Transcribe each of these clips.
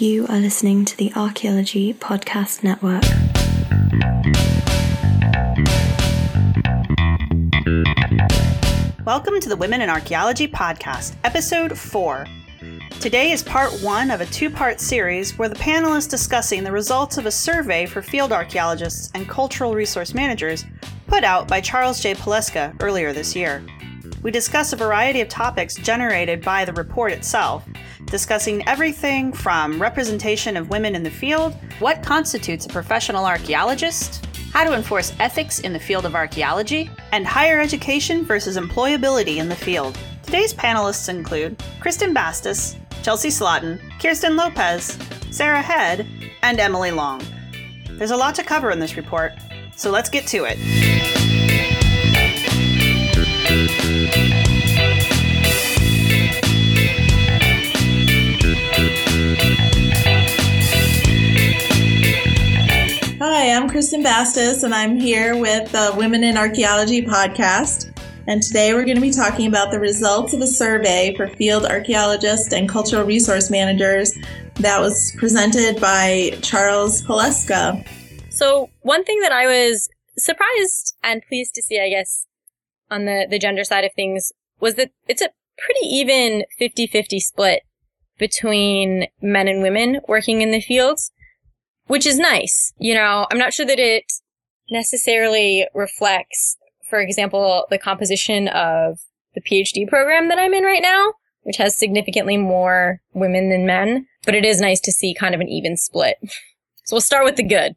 You are listening to the Archaeology Podcast Network. Welcome to the Women in Archaeology Podcast, Episode 4. Today is part one of a two part series where the panel is discussing the results of a survey for field archaeologists and cultural resource managers put out by Charles J. Poleska earlier this year. We discuss a variety of topics generated by the report itself, discussing everything from representation of women in the field, what constitutes a professional archaeologist, how to enforce ethics in the field of archaeology, and higher education versus employability in the field. Today's panelists include Kristen Bastis, Chelsea Slotin, Kirsten Lopez, Sarah Head, and Emily Long. There's a lot to cover in this report, so let's get to it. Hi, I'm Kristen Bastis, and I'm here with the Women in Archaeology podcast. And today we're going to be talking about the results of a survey for field archaeologists and cultural resource managers that was presented by Charles Poleska. So, one thing that I was surprised and pleased to see, I guess, on the, the gender side of things was that it's a pretty even 50 50 split between men and women working in the fields which is nice. You know, I'm not sure that it necessarily reflects, for example, the composition of the PhD program that I'm in right now, which has significantly more women than men, but it is nice to see kind of an even split. So we'll start with the good.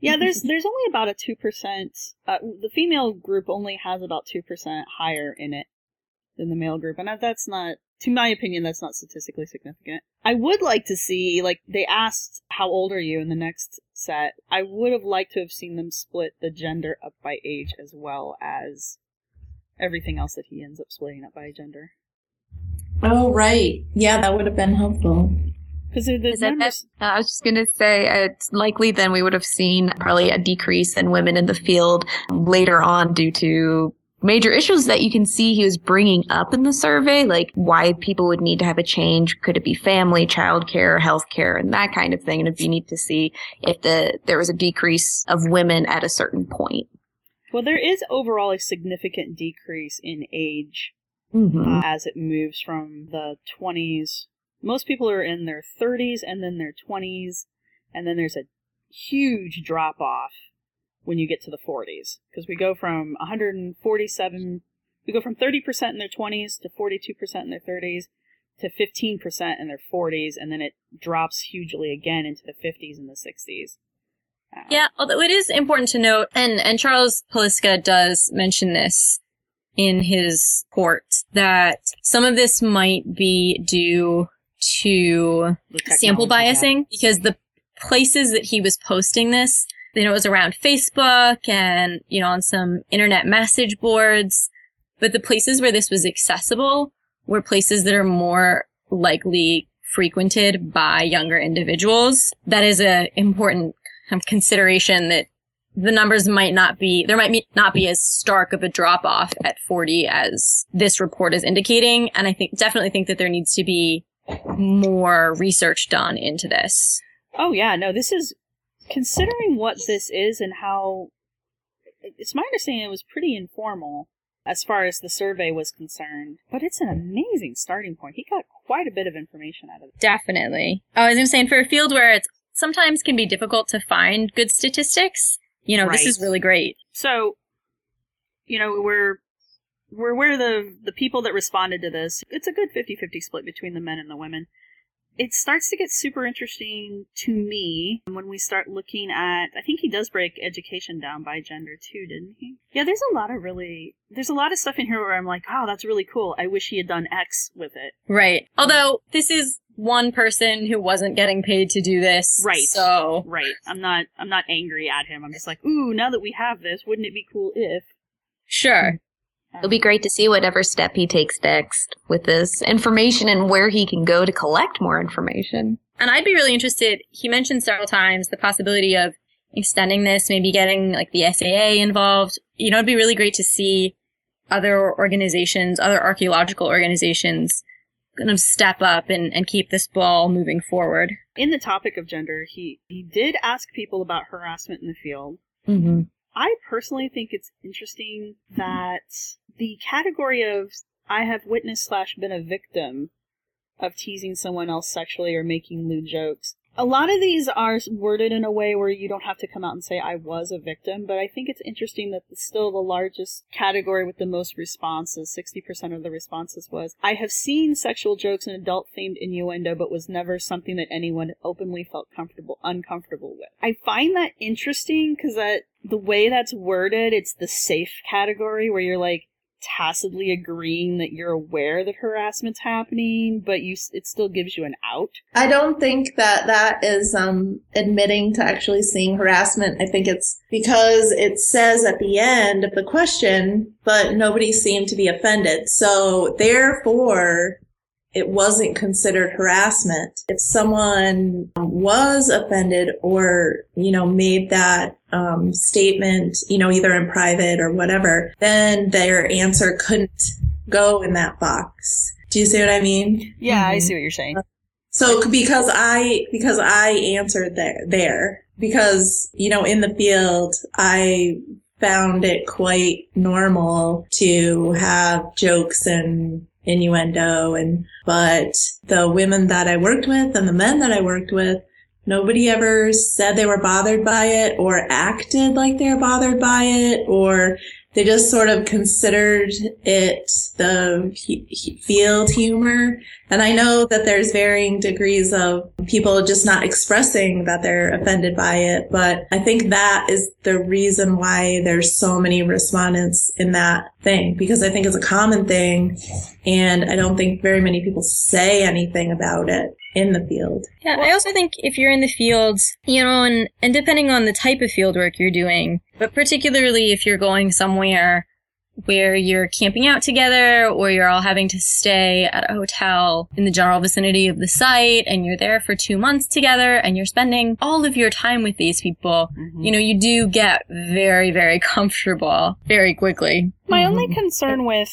Yeah, there's there's only about a two percent. Uh, the female group only has about two percent higher in it than the male group, and that's not to my opinion, that's not statistically significant. I would like to see, like, they asked, how old are you in the next set? I would have liked to have seen them split the gender up by age as well as everything else that he ends up splitting up by gender. Oh, right. Yeah, that would have been helpful. Because numbers... I was just going to say it's likely then we would have seen probably a decrease in women in the field later on due to major issues that you can see he was bringing up in the survey, like why people would need to have a change. Could it be family, childcare, healthcare, and that kind of thing? And if you need to see if the there was a decrease of women at a certain point. Well, there is overall a significant decrease in age mm-hmm. uh, as it moves from the 20s. Most people are in their 30s and then their 20s, and then there's a huge drop off when you get to the 40s because we go from 147 we go from 30% in their 20s to 42% in their 30s to 15% in their 40s and then it drops hugely again into the 50s and the 60s uh, yeah although it is important to note and and charles Poleska does mention this in his report that some of this might be due to sample biasing because the places that he was posting this you know, it was around Facebook and, you know, on some internet message boards. But the places where this was accessible were places that are more likely frequented by younger individuals. That is a important consideration that the numbers might not be, there might not be as stark of a drop off at 40 as this report is indicating. And I think, definitely think that there needs to be more research done into this. Oh yeah, no, this is considering what this is and how it's my understanding it was pretty informal as far as the survey was concerned, but it's an amazing starting point. He got quite a bit of information out of it. Definitely. Oh, I was just saying for a field where it's sometimes can be difficult to find good statistics, you know, right. this is really great. So, you know, we're we're where the the people that responded to this. It's a good 50-50 split between the men and the women. It starts to get super interesting to me when we start looking at i think he does break education down by gender too didn't he? Yeah there's a lot of really there's a lot of stuff in here where i'm like oh that's really cool. I wish he had done x with it. Right. Although this is one person who wasn't getting paid to do this right. so. Right. I'm not i'm not angry at him. I'm just like ooh now that we have this wouldn't it be cool if? Sure It'll be great to see whatever step he takes next with this information and where he can go to collect more information. And I'd be really interested. He mentioned several times the possibility of extending this, maybe getting like the SAA involved. You know, it'd be really great to see other organizations, other archaeological organizations kind of step up and, and keep this ball moving forward. In the topic of gender, he, he did ask people about harassment in the field. Mm-hmm. I personally think it's interesting that the category of I have witnessed slash been a victim of teasing someone else sexually or making lewd jokes. A lot of these are worded in a way where you don't have to come out and say I was a victim, but I think it's interesting that still the largest category with the most responses. 60% of the responses was I have seen sexual jokes and adult themed innuendo, but was never something that anyone openly felt comfortable, uncomfortable with. I find that interesting because that the way that's worded, it's the safe category where you're like, tacitly agreeing that you're aware that harassment's happening, but you it still gives you an out. I don't think that that is um, admitting to actually seeing harassment. I think it's because it says at the end of the question, but nobody seemed to be offended. So therefore, it wasn't considered harassment. If someone was offended or, you know, made that um, statement, you know, either in private or whatever, then their answer couldn't go in that box. Do you see what I mean? Yeah, mm-hmm. I see what you're saying. So because I because I answered there there because you know in the field I found it quite normal to have jokes and innuendo and but the women that I worked with and the men that I worked with Nobody ever said they were bothered by it or acted like they were bothered by it or they just sort of considered it the field humor. And I know that there's varying degrees of people just not expressing that they're offended by it, but I think that is the reason why there's so many respondents in that thing because I think it's a common thing and I don't think very many people say anything about it in the field. Yeah, I also think if you're in the fields, you know, and, and depending on the type of field work you're doing, but particularly if you're going somewhere where you're camping out together or you're all having to stay at a hotel in the general vicinity of the site and you're there for two months together and you're spending all of your time with these people, mm-hmm. you know, you do get very, very comfortable very quickly. My mm-hmm. only concern with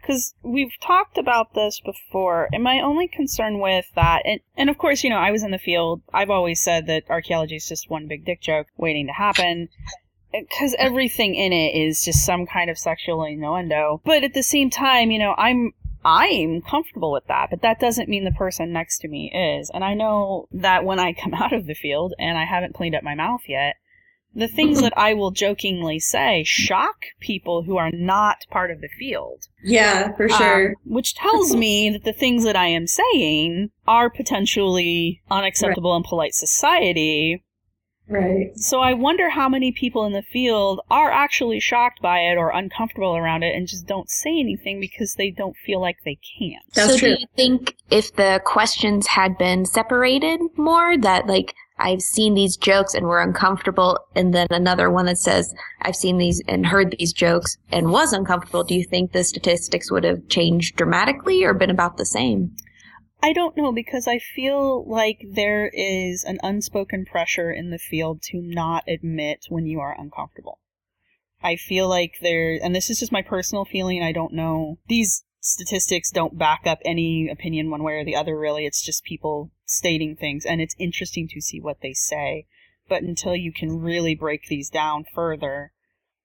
because we've talked about this before, and my only concern with that, and, and of course, you know, I was in the field. I've always said that archaeology is just one big dick joke waiting to happen. Because everything in it is just some kind of sexual innuendo. But at the same time, you know, I'm I'm comfortable with that, but that doesn't mean the person next to me is. And I know that when I come out of the field and I haven't cleaned up my mouth yet, the things that I will jokingly say shock people who are not part of the field. Yeah, for um, sure. Um, which tells me that the things that I am saying are potentially unacceptable right. in polite society. Right. So I wonder how many people in the field are actually shocked by it or uncomfortable around it and just don't say anything because they don't feel like they can. That's so true. do you think if the questions had been separated more that like I've seen these jokes and were uncomfortable. And then another one that says, I've seen these and heard these jokes and was uncomfortable. Do you think the statistics would have changed dramatically or been about the same? I don't know because I feel like there is an unspoken pressure in the field to not admit when you are uncomfortable. I feel like there, and this is just my personal feeling, I don't know. These statistics don't back up any opinion one way or the other, really. It's just people stating things, and it's interesting to see what they say. But until you can really break these down further,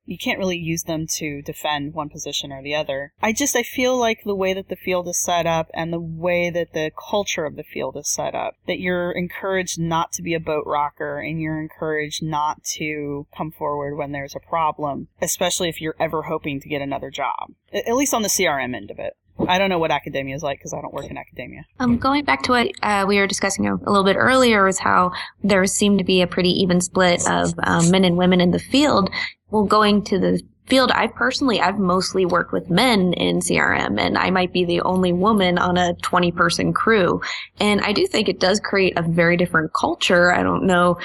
you can't really use them to defend one position or the other. I just I feel like the way that the field is set up and the way that the culture of the field is set up that you're encouraged not to be a boat rocker and you're encouraged not to come forward when there's a problem, especially if you're ever hoping to get another job. At least on the CRM end of it. I don't know what academia is like because I don't work in academia. Um, going back to what uh, we were discussing a, a, little bit earlier is how there seemed to be a pretty even split of um, men and women in the field well, going to the field, I personally, I've mostly worked with men in CRM and I might be the only woman on a 20 person crew. And I do think it does create a very different culture. I don't know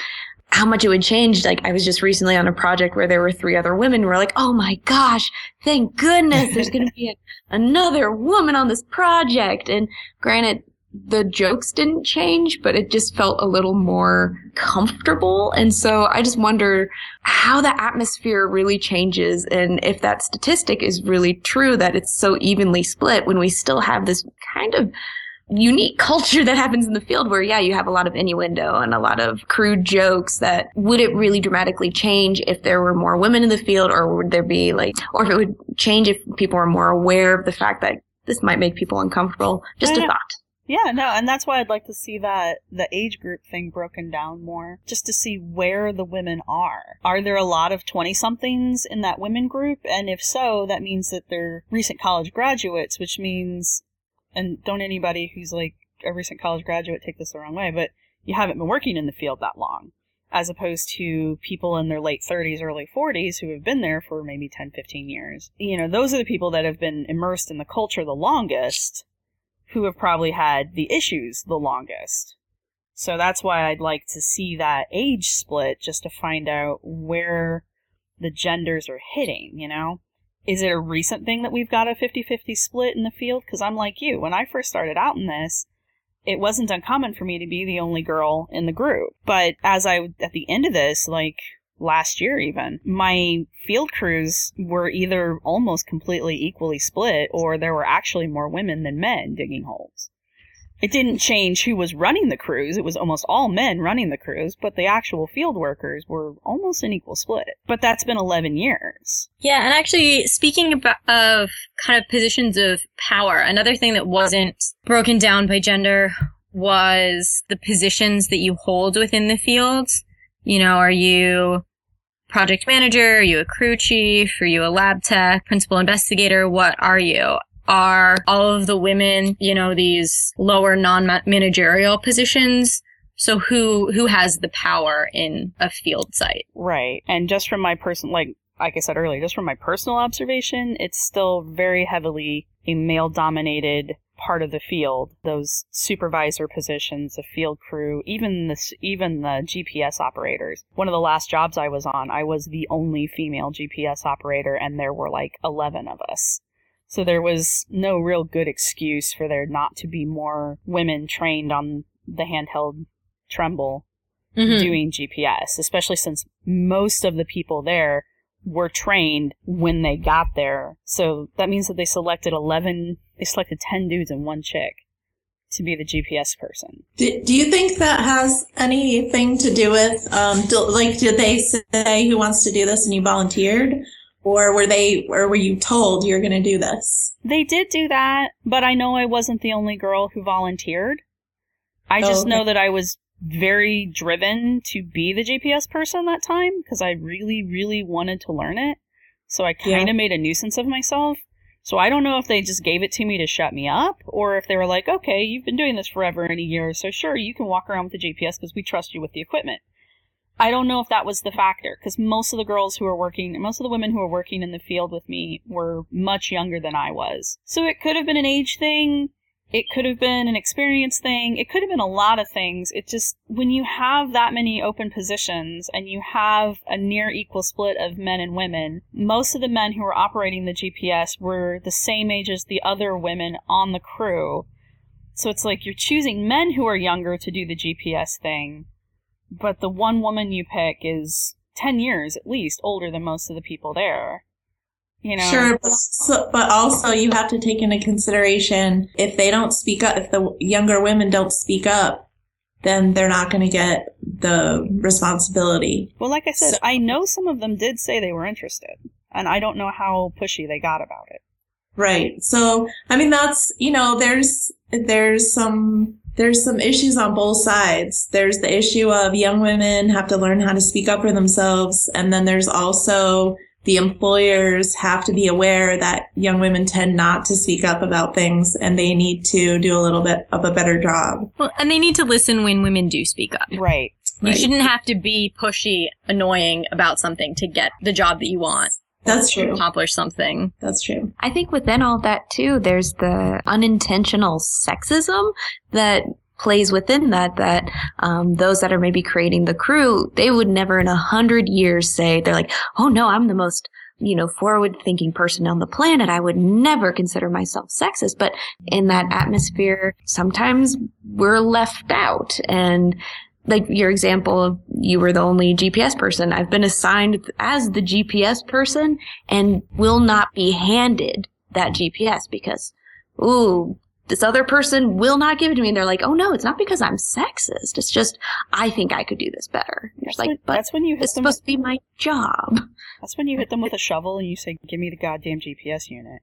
how much it would change. Like I was just recently on a project where there were three other women. We're like, oh my gosh, thank goodness there's going to be a, another woman on this project. And granted, the jokes didn't change, but it just felt a little more comfortable. And so I just wonder how the atmosphere really changes and if that statistic is really true that it's so evenly split when we still have this kind of unique culture that happens in the field where yeah you have a lot of innuendo and a lot of crude jokes that would it really dramatically change if there were more women in the field or would there be like or if it would change if people were more aware of the fact that this might make people uncomfortable just a thought yeah, no, and that's why I'd like to see that the age group thing broken down more, just to see where the women are. Are there a lot of 20 somethings in that women group? And if so, that means that they're recent college graduates, which means, and don't anybody who's like a recent college graduate take this the wrong way, but you haven't been working in the field that long. As opposed to people in their late 30s, early 40s who have been there for maybe 10, 15 years. You know, those are the people that have been immersed in the culture the longest who have probably had the issues the longest. So that's why I'd like to see that age split just to find out where the genders are hitting, you know? Is it a recent thing that we've got a 50 50 split in the field? Because I'm like you. When I first started out in this, it wasn't uncommon for me to be the only girl in the group. But as I, at the end of this, like, last year even. My field crews were either almost completely equally split or there were actually more women than men digging holes. It didn't change who was running the crews. It was almost all men running the crews, but the actual field workers were almost an equal split. But that's been 11 years. Yeah, and actually, speaking about, of kind of positions of power, another thing that wasn't broken down by gender was the positions that you hold within the fields. You know, are you project manager? Are you a crew chief? Are you a lab tech, principal investigator? What are you? Are all of the women, you know, these lower non-managerial positions? So who who has the power in a field site? Right. And just from my person like like I said earlier, just from my personal observation, it's still very heavily a male dominated part of the field, those supervisor positions, the field crew, even this, even the GPS operators. One of the last jobs I was on, I was the only female GPS operator, and there were like eleven of us. So there was no real good excuse for there not to be more women trained on the handheld Trimble mm-hmm. doing GPS, especially since most of the people there were trained when they got there. So that means that they selected 11 they selected 10 dudes and one chick to be the GPS person. Do, do you think that has anything to do with, um, do, like, did they say who wants to do this and you volunteered? Or were they, or were you told you're going to do this? They did do that, but I know I wasn't the only girl who volunteered. I oh, just oh, okay. know that I was very driven to be the GPS person that time because I really, really wanted to learn it. So I kind of yeah. made a nuisance of myself. So I don't know if they just gave it to me to shut me up, or if they were like, okay, you've been doing this forever and a year, so sure, you can walk around with the GPS because we trust you with the equipment. I don't know if that was the factor, because most of the girls who were working, most of the women who were working in the field with me were much younger than I was. So it could have been an age thing. It could have been an experience thing. It could have been a lot of things. It just, when you have that many open positions and you have a near equal split of men and women, most of the men who were operating the GPS were the same age as the other women on the crew. So it's like you're choosing men who are younger to do the GPS thing, but the one woman you pick is 10 years at least older than most of the people there. You know, sure, but also, but also you have to take into consideration if they don't speak up, if the younger women don't speak up, then they're not going to get the responsibility. Well, like I said, so, I know some of them did say they were interested, and I don't know how pushy they got about it. Right. So, I mean, that's, you know, there's, there's some, there's some issues on both sides. There's the issue of young women have to learn how to speak up for themselves. And then there's also the employers have to be aware that young women tend not to speak up about things and they need to do a little bit of a better job. Well, and they need to listen when women do speak up. Right. You right. shouldn't have to be pushy, annoying about something to get the job that you want. That's true. Accomplish something. That's true. I think within all that too, there's the unintentional sexism that plays within that that um, those that are maybe creating the crew they would never in a hundred years say they're like oh no i'm the most you know forward thinking person on the planet i would never consider myself sexist but in that atmosphere sometimes we're left out and like your example of you were the only GPS person. I've been assigned as the GPS person and will not be handed that GPS because, ooh, this other person will not give it to me. And they're like, oh no, it's not because I'm sexist. It's just, I think I could do this better. That's like, when, but that's when you hit it's supposed to be my job. That's when you hit them with a shovel and you say, "Give me the goddamn GPS unit."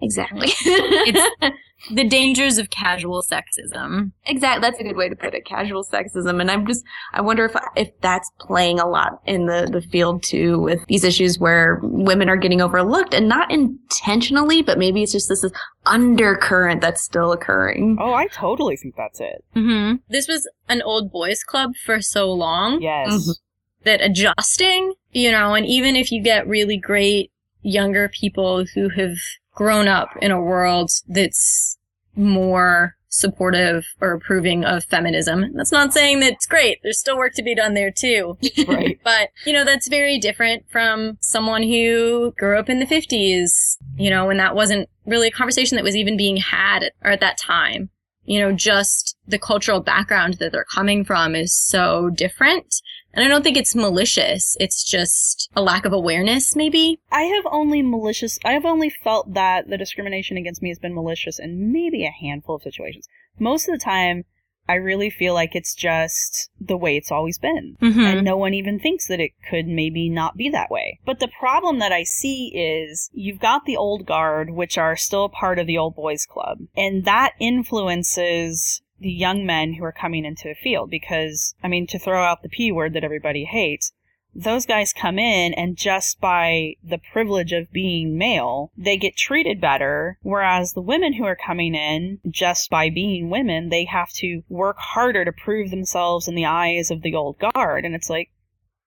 Exactly. It's the dangers of casual sexism. exactly. That's a good way to put it. Casual sexism. And I'm just, I wonder if, if that's playing a lot in the, the field too with these issues where women are getting overlooked and not intentionally, but maybe it's just this, this undercurrent that's still occurring. Oh, I totally think that's it. Mm-hmm. This was an old boys club for so long Yes. Mhm. that adjusting, you know, and even if you get really great younger people who have grown up in a world that's more supportive or approving of feminism. That's not saying that it's great. There's still work to be done there too. Right. But, you know, that's very different from someone who grew up in the 50s, you know, when that wasn't really a conversation that was even being had at, or at that time. You know, just the cultural background that they're coming from is so different. And I don't think it's malicious. It's just a lack of awareness, maybe. I have only malicious. I have only felt that the discrimination against me has been malicious in maybe a handful of situations. Most of the time, I really feel like it's just the way it's always been. Mm-hmm. And no one even thinks that it could maybe not be that way. But the problem that I see is you've got the old guard, which are still part of the old boys club, and that influences the young men who are coming into the field because, I mean, to throw out the P word that everybody hates, those guys come in and just by the privilege of being male, they get treated better. Whereas the women who are coming in, just by being women, they have to work harder to prove themselves in the eyes of the old guard. And it's like,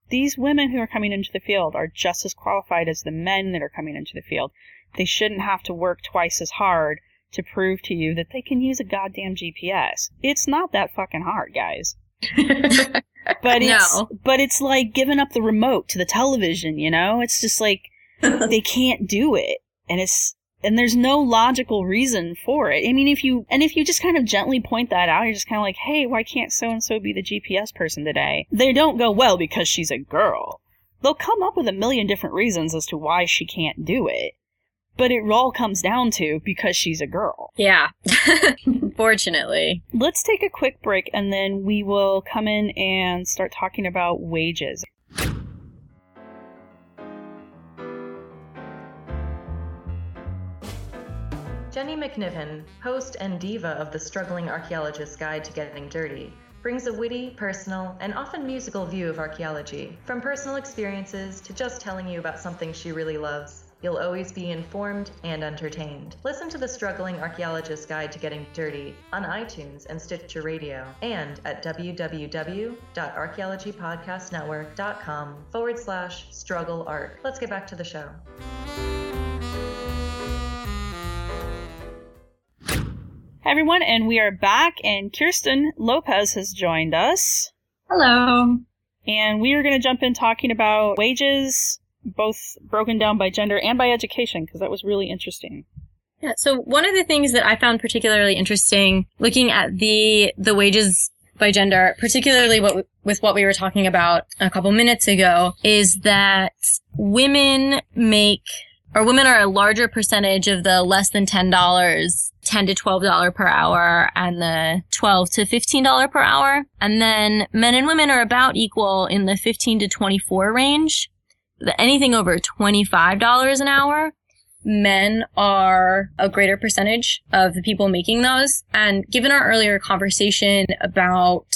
these women who are coming into the field are just as qualified as the men that are coming into the field. They shouldn't have to work twice as hard to prove to you that they can use a goddamn GPS. It's not that fucking hard, guys. But it's No. but it's like giving up the remote to the television, you know? It's just like they can't do it. And it's and there's no logical reason for it. I mean, if you and if you just kind of gently point that out, you're just kind of like, "Hey, why can't so and so be the GPS person today?" They don't go, "Well, because she's a girl." They'll come up with a million different reasons as to why she can't do it. But it all comes down to because she's a girl. Yeah. Fortunately. Let's take a quick break and then we will come in and start talking about wages. Jenny McNiven, host and diva of the Struggling Archaeologist's Guide to Getting Dirty, brings a witty, personal, and often musical view of archaeology. From personal experiences to just telling you about something she really loves, you'll always be informed and entertained. Listen to the Struggling Archaeologist's Guide to Getting Dirty on iTunes and Stitcher Radio and at www.archaeologypodcastnetwork.com forward slash struggle art. Let's get back to the show. Hi everyone, and we are back, and Kirsten Lopez has joined us, Hello. and we are going to jump in talking about wages, both broken down by gender and by education, because that was really interesting. Yeah. So one of the things that I found particularly interesting looking at the, the wages by gender, particularly what, with what we were talking about a couple minutes ago, is that women make, or women are a larger percentage of the less than $10, 10 to $12 per hour and the 12 to $15 per hour. And then men and women are about equal in the 15 to 24 range. Anything over $25 an hour men are a greater percentage of the people making those. And given our earlier conversation about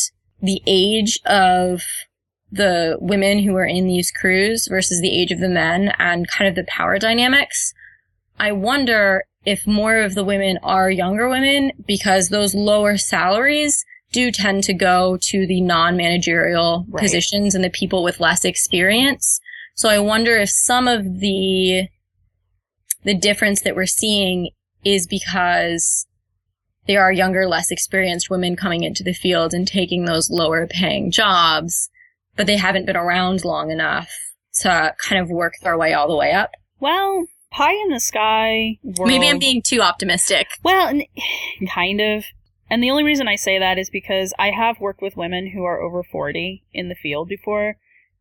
the age of the women who are in these crews versus the age of the men and kind of the power dynamics, I wonder if more of the women are younger women because those lower salaries do tend to go to the non-managerial Right. positions and the people with less experience. So I wonder if some of the the difference that we're seeing is because there are younger, less experienced women coming into the field and taking those lower paying jobs, but they haven't been around long enough to kind of work their way all the way up. Well, pie in the sky. World. Maybe I'm being too optimistic. Well, kind of. And the only reason I say that is because I have worked with women who are over 40 in the field before.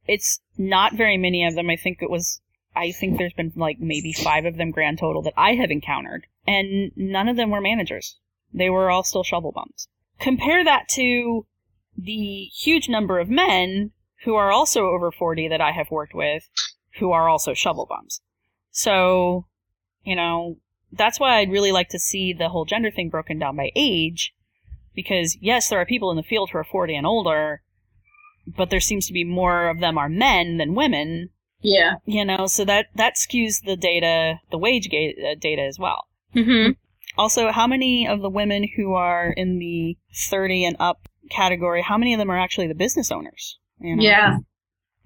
It's not very many of them. I think it was, I think there's been like maybe five of them grand total that I have encountered. And none of them were managers. They were all still shovel bums. Compare that to the huge number of men who are also over 40 that I have worked with who are also shovel bums. So, you know, that's why I'd really like to see the whole gender thing broken down by age because yes, there are people in the field who are 40 and older, but there seems to be more of them are men than women. Yeah. You know, so that that skews the data, the wage ga- uh, data as well. Mm-hmm. Also, how many of the women who are in the 30 and up category, how many of them are actually the business owners? You know? Yeah.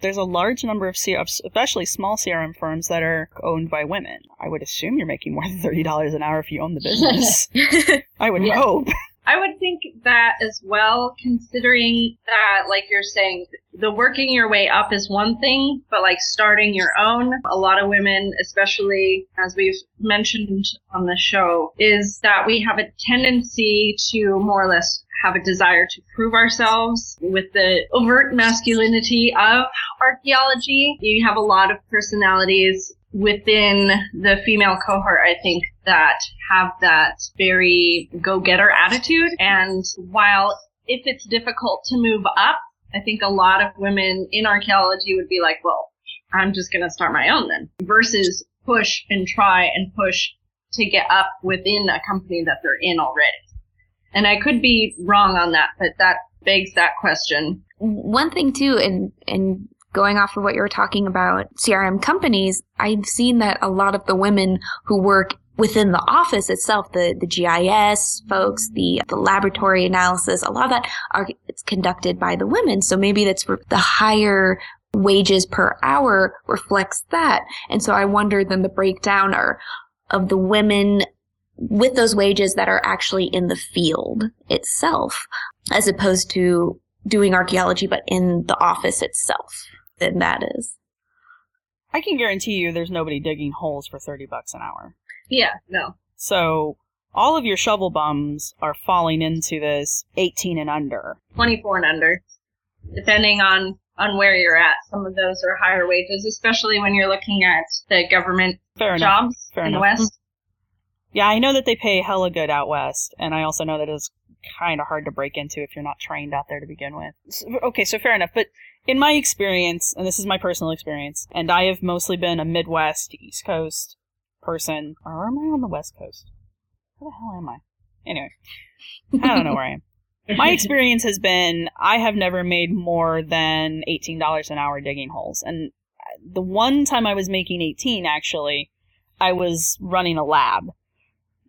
There's a large number of, C- especially small CRM firms that are owned by women. I would assume you're making more than $30 an hour if you own the business. I would Yeah. hope. I would think that as well, considering that, like you're saying, the working your way up is one thing, but like starting your own, a lot of women, especially as we've mentioned on the show, is that we have a tendency to more or less have a desire to prove ourselves with the overt masculinity of archaeology. You have a lot of personalities within the female cohort, I think, that have that very go-getter attitude. And while if it's difficult to move up, I think a lot of women in archaeology would be like, well, I'm just going to start my own then versus push and try and push to get up within a company that they're in already. And I could be wrong on that, but that begs that question. One thing too, and and going off of what you were talking about, CRM companies, I've seen that a lot of the women who work within the office itself, the, the GIS folks, the, the laboratory analysis, a lot of that are it's conducted by the women. So maybe that's the higher wages per hour reflects that. And so I wonder then the breakdown are of the women with those wages that are actually in the field itself, as opposed to doing archaeology, but in the office itself. Then that is. I can guarantee you there's nobody digging holes for 30 bucks an hour. Yeah, no. So all of your shovel bums are falling into this 18 and under. 24 and under, depending on on where you're at. Some of those are higher wages, especially when you're looking at the government Fair enough. jobs Fair in enough. the West. Mm. Yeah, I know that they pay hella good out west, and I also know that it's kind of hard to break into if you're not trained out there to begin with. S- Okay, so fair enough. But in my experience, and this is my personal experience, and I have mostly been a Midwest, East Coast person, or am I on the West Coast? Where the hell am I? Anyway, I don't know where I am. My experience has been I have never made more than $18 an hour digging holes. And the one time I was making 18 actually, I was running a lab.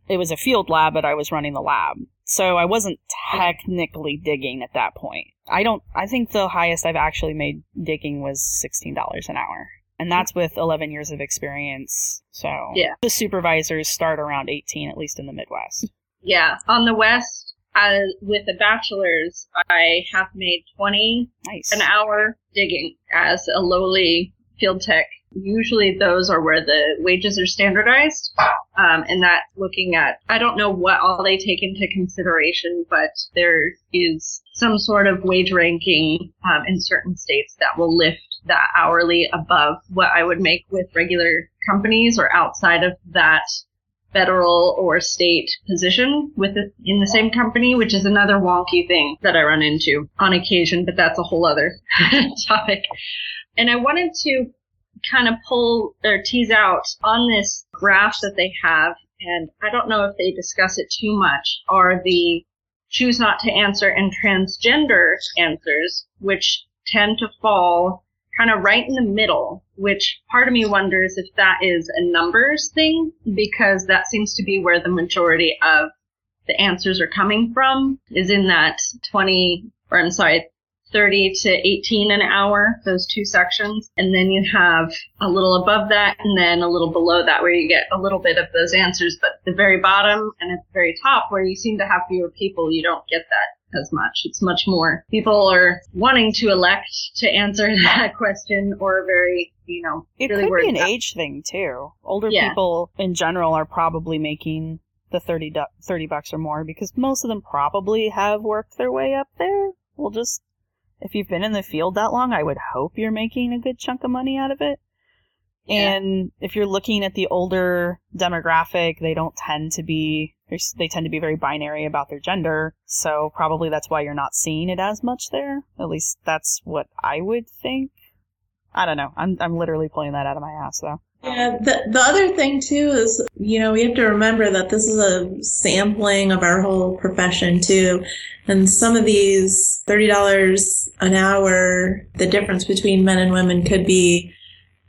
It was a field lab, but I was running the lab. So I wasn't technically digging at that point. I don't I think the highest I've actually made digging was $16 an hour. And that's with 11 years of experience. So Yeah. the supervisors start around 18 at least in the Midwest. Yeah, on the West, uh, with a bachelor's, I have made 20 Nice. an hour digging as a lowly field tech. Usually those are where the wages are standardized. Um, and that's looking at, I don't know what all they take into consideration, but there is some sort of wage ranking um, in certain states that will lift that hourly above what I would make with regular companies or outside of that federal or state position with in the same company, which is another wonky thing that I run into on occasion, but that's a whole other topic. And I wanted to kind of pull or tease out on this graph that they have, and I don't know if they discuss it too much, are the choose not to answer and transgender answers, which tend to fall kind of right in the middle, which part of me wonders if that is a numbers thing, because that seems to be where the majority of the answers are coming from, is in that 20, or I'm sorry, 30 to 18 an hour, those two sections. And then you have a little above that and then a little below that where you get a little bit of those answers. But the very bottom and at the very top where you seem to have fewer people, you don't get that as much. It's much more people are wanting to elect to answer that question or very, you know, It really could be an about- age thing too. Older Yeah. people in general are probably making the 30, du- 30 bucks or more because most of them probably have worked their way up there. We'll just, if you've been in the field that long, I would hope you're making a good chunk of money out of it. And if you're looking at the older demographic, they don't tend to be they tend to be very binary about their gender. So probably that's why you're not seeing it as much there. At least that's what I would think. I don't know. I'm I'm literally pulling that out of my ass though. Yeah, the, the other thing too is, you know, we have to remember that this is a sampling of our whole profession too. And some of these $30 an hour, the difference between men and women could be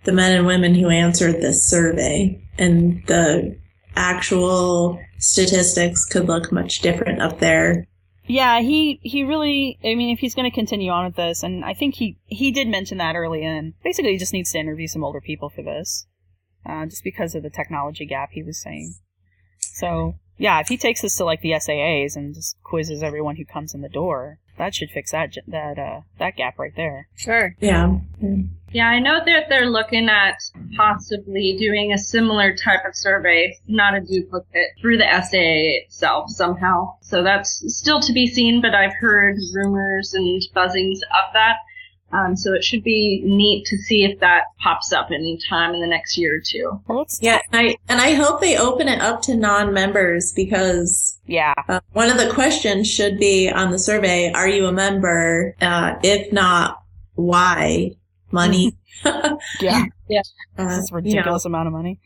the men and women who answered this survey. And the actual statistics could look much different up there yeah, he he really. I mean, if he's going to continue on with this, and I think he he did mention that early in. Basically, he just needs to interview some older people for this, uh, just because of the technology gap he was saying. So yeah, if he takes this to like the SAAs and just quizzes everyone who comes in the door, that should fix that that uh that gap right there. Sure. Yeah. Yeah, I know that they're looking at possibly doing a similar type of survey, not a duplicate, through the SAA itself somehow. So that's still to be seen, but I've heard rumors and buzzings of that. Um, so it should be neat to see if that pops up anytime in the next year or two. Well, Yeah, and I and I hope they open it up to non-members because yeah, uh, one of the questions should be on the survey: Are you a member? Uh, if not, why? Money. yeah, Yeah. Uh, That's a you know, ridiculous amount of money.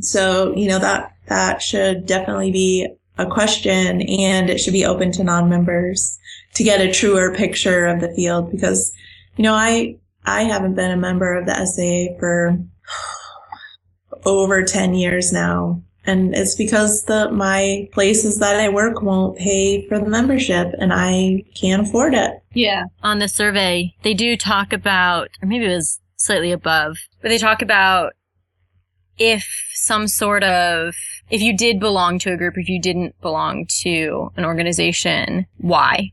so you know that that should definitely be a question, and it should be open to non-members to get a truer picture of the field because you know I I haven't been a member of the SAA for over 10 years now and it's because the my places that I work won't pay for the membership and I can't afford it. Yeah. On the survey, they do talk about, or maybe it was slightly above, but they talk about if some sort of, if you did belong to a group, if you didn't belong to an organization, why?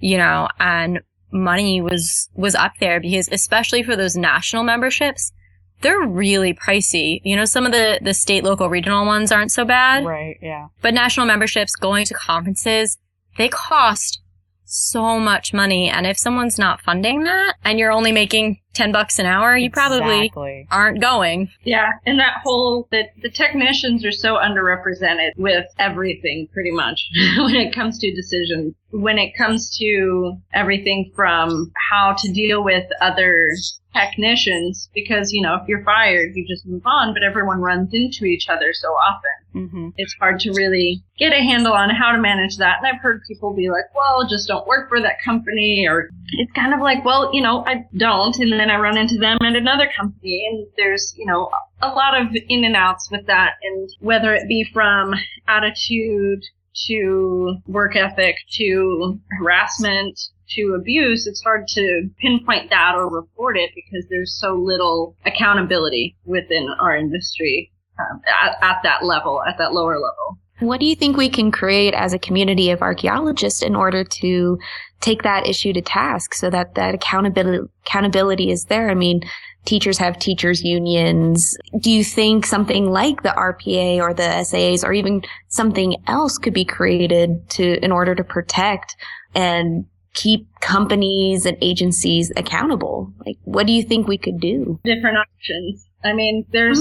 You know, and money was, was up there because especially for those national memberships, they're really pricey. You know, some of the, the state, local, regional ones aren't so bad. Right. Yeah. But national memberships, going to conferences, they cost so much money. And if someone's not funding that and you're only making 10 bucks an hour, you probably Exactly. aren't going. Yeah, and that whole the the technicians are so underrepresented with everything pretty much when it comes to decisions. When it comes to everything from how to deal with other technicians, because you know if you're fired, you just move on, but everyone runs into each other so often. Mm-hmm. It's hard to really get a handle on how to manage that. And I've heard people be like, "Well, just don't work for that company," or it's kind of like, "Well, you know, I don't," and then I run into them at another company, and there's you know a lot of in and outs with that, and whether it be from attitude to work ethic to harassment to abuse, it's hard to pinpoint that or report it because there's so little accountability within our industry um, at, at that level, at that lower level. What do you think we can create as a community of archaeologists in order to take that issue to task so that that accountability accountability is there? I mean, teachers have teachers unions. Do you think something like the RPA or the SAAs or even something else could be created to in order to protect and keep companies and agencies accountable? Like what do you think we could do? Different options. I mean, there's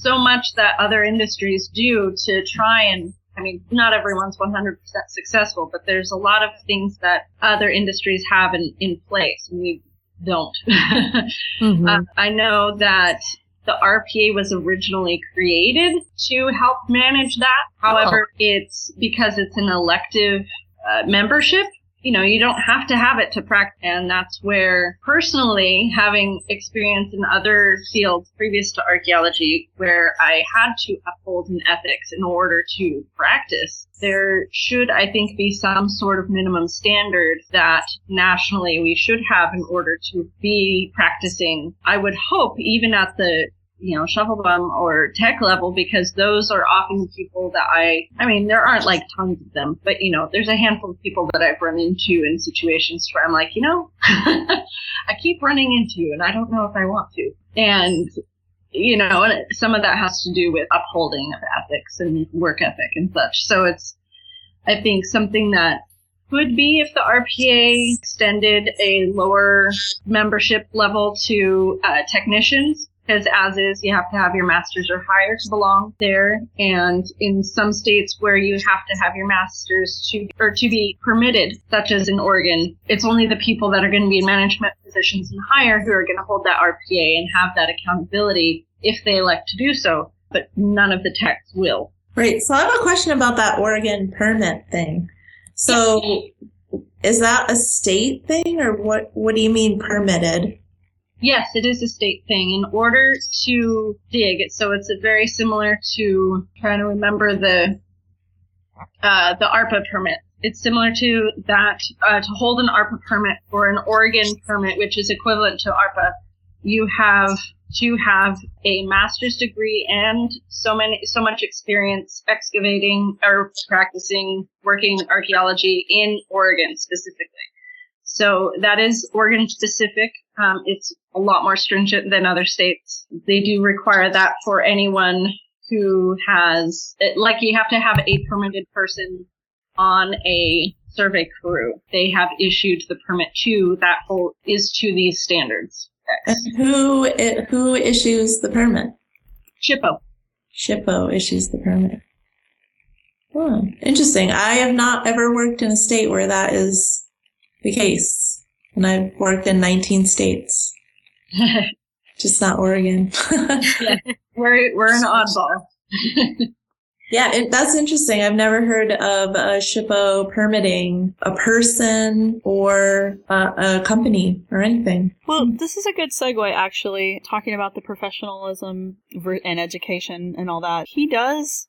so much that other industries do to try and I mean, not everyone's 100% successful, but there's a lot of things that other industries have in, in place and we don't. Mhm. Uh, I know that the RPA was originally created to help manage that. However, it's because it's an elective uh, membership. You know, you don't have to have it to practice. And that's where personally, having experience in other fields previous to archaeology, where I had to uphold an ethics in order to practice, there should, I think, be some sort of minimum standard that nationally we should have in order to be practicing. I would hope even at the you know, shovel bum or tech level because those are often people that I, I mean, there aren't like tons of them, but you know, there's a handful of people that I've run into in situations where I'm like, you know, I keep running into you and I don't know if I want to. And, you know, some of that has to do with upholding of ethics and work ethic and such. So it's, I think something that would be if the RPA extended a lower membership level to uh, technicians because as is, you have to have your master's or higher to belong there. And in some states where you have to have your master's to or to be permitted, such as in Oregon, it's only the people that are going to be in management positions and higher who are going to hold that RPA and have that accountability if they elect to do so. But none of the techs will. Right. So I have a question about that Oregon permit thing. So is that a state thing or what what do you mean permitted? Yes, it is a state thing. In order to dig, so it's very similar to trying to remember the uh, the ARPA permit. It's similar to that uh, to hold an ARPA permit for an Oregon permit, which is equivalent to ARPA. You have to have a master's degree and so many so much experience excavating or practicing working archaeology in Oregon specifically. So that is Oregon specific. Um, it's a lot more stringent than other states. They do require that for anyone who has, like, you have to have a permitted person on a survey crew. They have issued the permit to that whole is to these standards. And who who issues the permit? SHPO. SHPO issues the permit. Interesting. I have not ever worked in a state where that is the case, and I've worked in 19 states, just not Oregon. we're we're an oddball. Yeah, it, that's interesting. I've never heard of a SHPO permitting a person or a, a company or anything. Well, this is a good segue, actually, talking about the professionalism and education and all that. He does,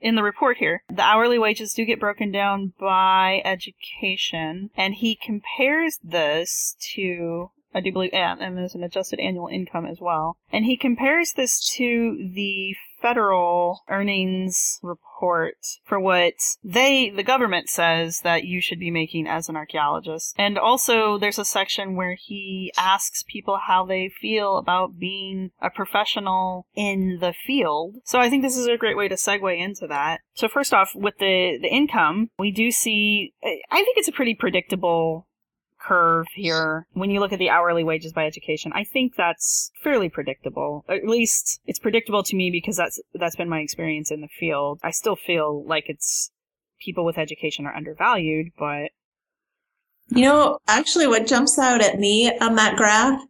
in the report here, the hourly wages do get broken down by education, and he compares this to. I do believe, yeah, and there's an adjusted annual income as well. And he compares this to the federal earnings report for what they, the government says that you should be making as an archaeologist. And also there's a section where he asks people how they feel about being a professional in the field. So I think this is a great way to segue into that. So first off, with the, the income, we do see, I think it's a pretty predictable curve here when you look at the hourly wages by education i think that's fairly predictable at least it's predictable to me because that's that's been my experience in the field i still feel like it's people with education are undervalued but You know, actually, what jumps out at me on that graph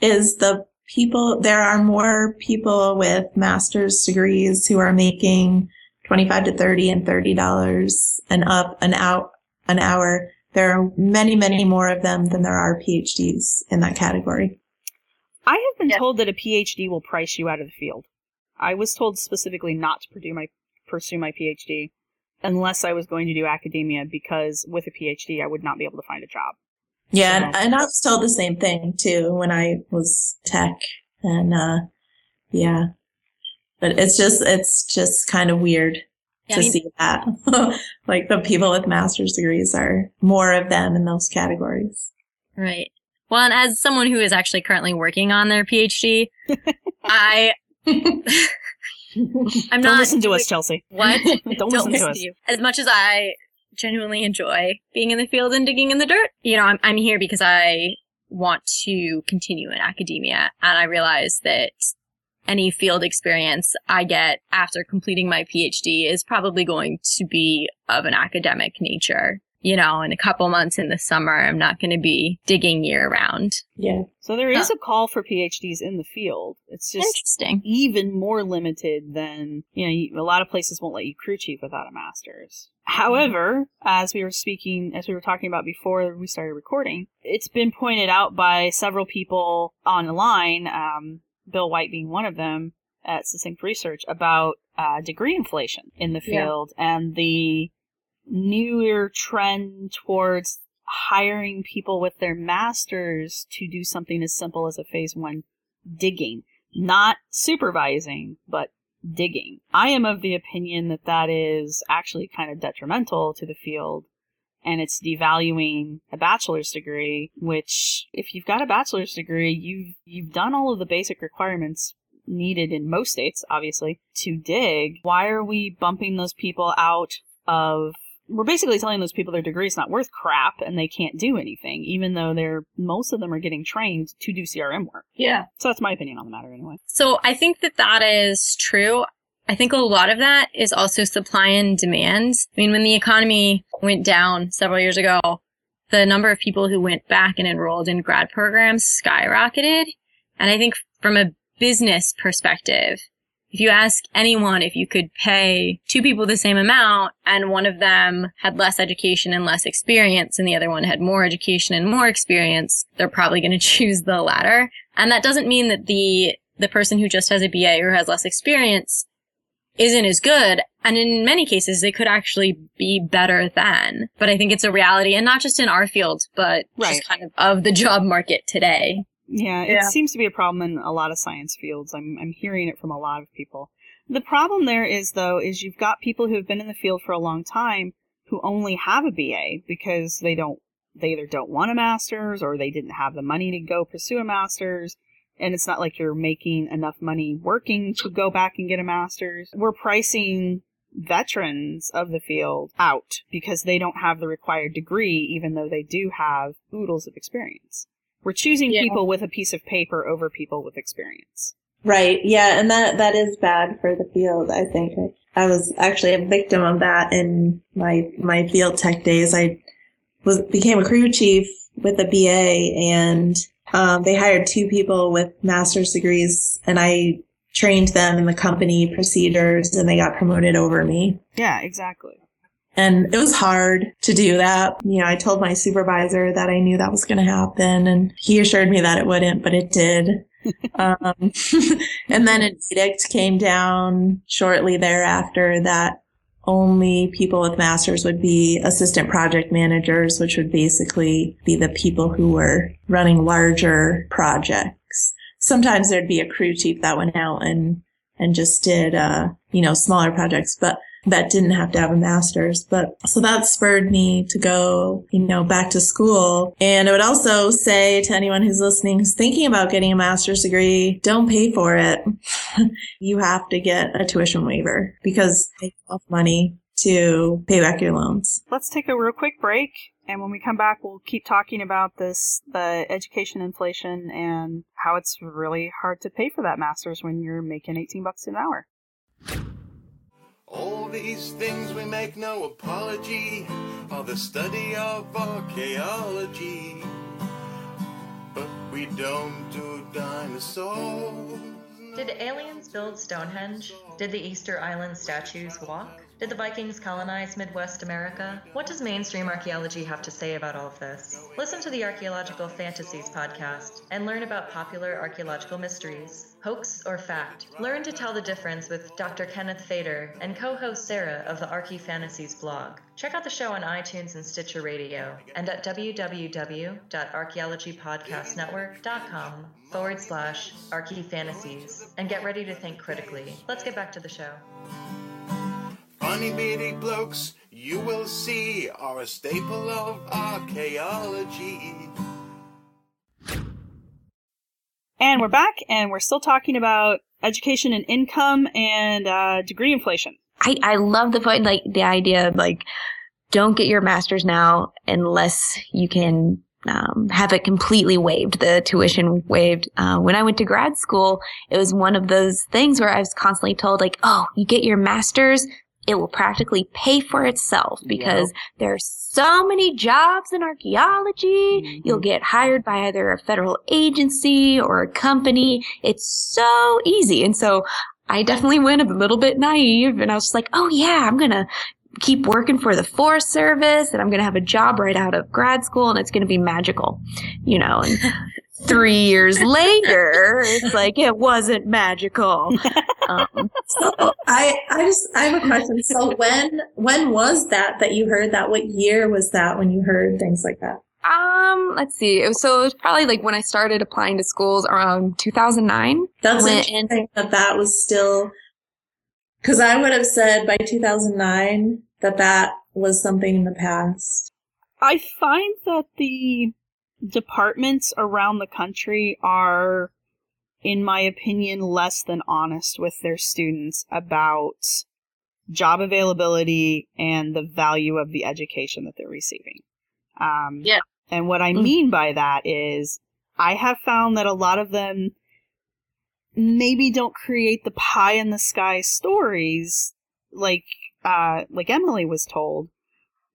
is the people, there are more people with master's degrees who are making 25 to 30 and $30 and up an out an hour. There are many, many more of them than there are PhDs in that category. i have been Yeah. told that a phd will price you out of the field i was told specifically not to pursue my pursue my phd unless i was going to do academia because with a phd i would not be able to find a job Yeah, and, and I was told the same thing too when I was tech, and uh, yeah, but it's just it's just kind of weird Yeah, to I mean- see that. like the people with master's degrees are more of them in those categories. Right. Well, and as someone who is actually currently working on their PhD, I I'm don't not listen to us chelsea What? Don't listen to us. you. As much as I genuinely enjoy being in the field and digging in the dirt, you know, I'm I'm here because I want to continue in academia, and I realize that any field experience I get after completing my PhD is probably going to be of an academic nature. You know, in a couple months in the summer, I'm not going to be digging year round. Yeah, So there is a call for PhDs in the field. It's just Interesting. even more limited than, you know, you- a lot of places won't let you crew chief without a master's. However, as we were speaking, as we were talking about before we started recording, it's been pointed out by several people online, um, Bill White being one of them at Succinct Research, about uh, degree inflation in the Yeah. field and the newer trend towards hiring people with their masters to do something as simple as a phase one digging, not supervising, but digging. I am of the opinion that that is actually kind of detrimental to the field and it's devaluing a bachelor's degree, which if you've got a bachelor's degree, you've you've done all of the basic requirements needed in most states, obviously, to dig. Why are we bumping those people out of we're basically telling those people their degree is not worth crap and they can't do anything, even though they're most of them are getting trained to do CRM work. Yeah. So that's my opinion on the matter, anyway. So I think that that is true. I think a lot of that is also supply and demand. I mean, when the economy went down several years ago, the number of people who went back and enrolled in grad programs skyrocketed. And I think from a business perspective, if you ask anyone if you could pay two people the same amount and one of them had less education and less experience and the other one had more education and more experience, they're probably going to choose the latter. And that doesn't mean that the, the person who just has a BA or has less experience isn't as good. And in many cases, they could actually be better than. But I think it's a reality and not just in our field, but Right. just kind of of the job market today. Yeah, it Yeah. seems to be a problem in a lot of science fields. I'm I'm hearing it from a lot of people. The problem there is though is you've got people who have been in the field for a long time who only have a BA because they don't they either don't want a master's or they didn't have the money to go pursue a master's and it's not like you're making enough money working to go back and get a master's. We're pricing veterans of the field out because they don't have the required degree even though they do have oodles of experience. We're choosing Yeah. people with a piece of paper over people with experience. Right. Yeah, and that that is bad for the field. I think I was actually a victim of that in my my field tech days. I was became a crew chief with a BA, and um, they hired two people with master's degrees, and I trained them in the company procedures, and they got promoted over me. Yeah, exactly. And it was hard to do that. You know, I told my supervisor that I knew that was going to happen, and he assured me that it wouldn't, but it did. um, and then an edict came down shortly thereafter that only people with masters would be assistant project managers, which would basically be the people who were running larger projects. Sometimes there'd be a crew chief that went out and and just did uh, you know smaller projects, but that didn't have to have a master's. But so that spurred me to go, you know, back to school. And I would also say to anyone who's listening, who's thinking about getting a master's degree, don't pay for it. you have to get a tuition waiver because they off money to pay back your loans. Let's take a real quick break, and when we come back, we'll keep talking about this the education inflation and how it's really hard to pay for that master's when you're making 18 bucks an hour. All these things we make no apology are the study of archaeology. But we don't do dinosaurs. Did aliens build Stonehenge? Did the Easter Island statues walk? Did the Vikings colonize Midwest America? What does mainstream archaeology have to say about all of this? Listen to the Archaeological Fantasies podcast and learn about popular archaeological mysteries. Hoax or fact? Learn to tell the difference with Dr. Kenneth Feder and co host Sarah of the Archy Fantasies blog. Check out the show on iTunes and Stitcher Radio and at www.archaeologypodcastnetwork.com forward slash Archy Fantasies and get ready to think critically. Let's get back to the show. Funny beady blokes you will see are a staple of archaeology. And we're back, and we're still talking about education and income and uh, degree inflation. I, I love the point, like the idea of like, don't get your master's now unless you can um, have it completely waived, the tuition waived. Uh, when I went to grad school, it was one of those things where I was constantly told like, oh, you get your master's, it will practically pay for itself because there are so many jobs in archaeology. Mm-hmm. You'll get hired by either a federal agency or a company. It's so easy. And so I definitely went a little bit naive and I was just like, oh yeah, I'm going to keep working for the Forest Service and I'm going to have a job right out of grad school and it's going to be magical, you know. And three years later, it's like it wasn't magical. Um, So I, I just, I have a question. So when, when was that that you heard that? What year was that when you heard things like that? um, let's see. It was, so it was probably like when I started applying to schools around 2009. That's When- interesting that that was still, because I would have said by 2009 that that was something in the past. I find that the departments around the country are, in my opinion, less than honest with their students about job availability and the value of the education that they're receiving. Um, Yeah. And what I Mm. mean by that is I have found that a lot of them maybe don't create the pie in the sky stories like uh, like Emily was told,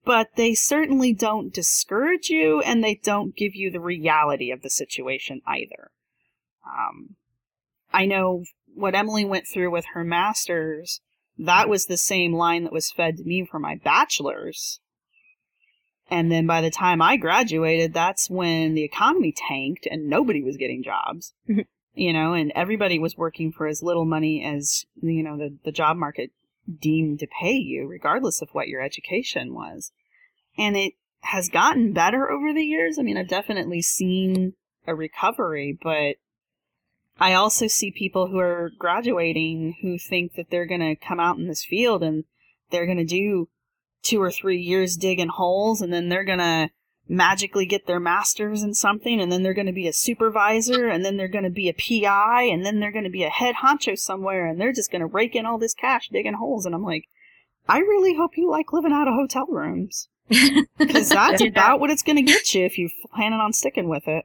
but they certainly don't discourage you and they don't give you the reality of the situation either. Um, I know what Emily went through with her master's, that was the same line that was fed to me for my bachelor's. And then by the time I graduated, that's when the economy tanked and nobody was getting jobs. You know, and everybody was working for as little money as, you know, the, the job market deemed to pay you, regardless of what your education was. And it has gotten better over the years. I mean, I've definitely seen a recovery, but I also see people who are graduating who think that they're going to come out in this field and they're going to do two or three years digging holes and then they're going to magically get their masters in something and then they're going to be a supervisor and then they're going to be a PI and then they're going to be a head honcho somewhere and they're just going to rake in all this cash digging holes and I'm like I really hope you like living out of hotel rooms because that's Yeah. about what it's going to get you if you're planning on sticking with it.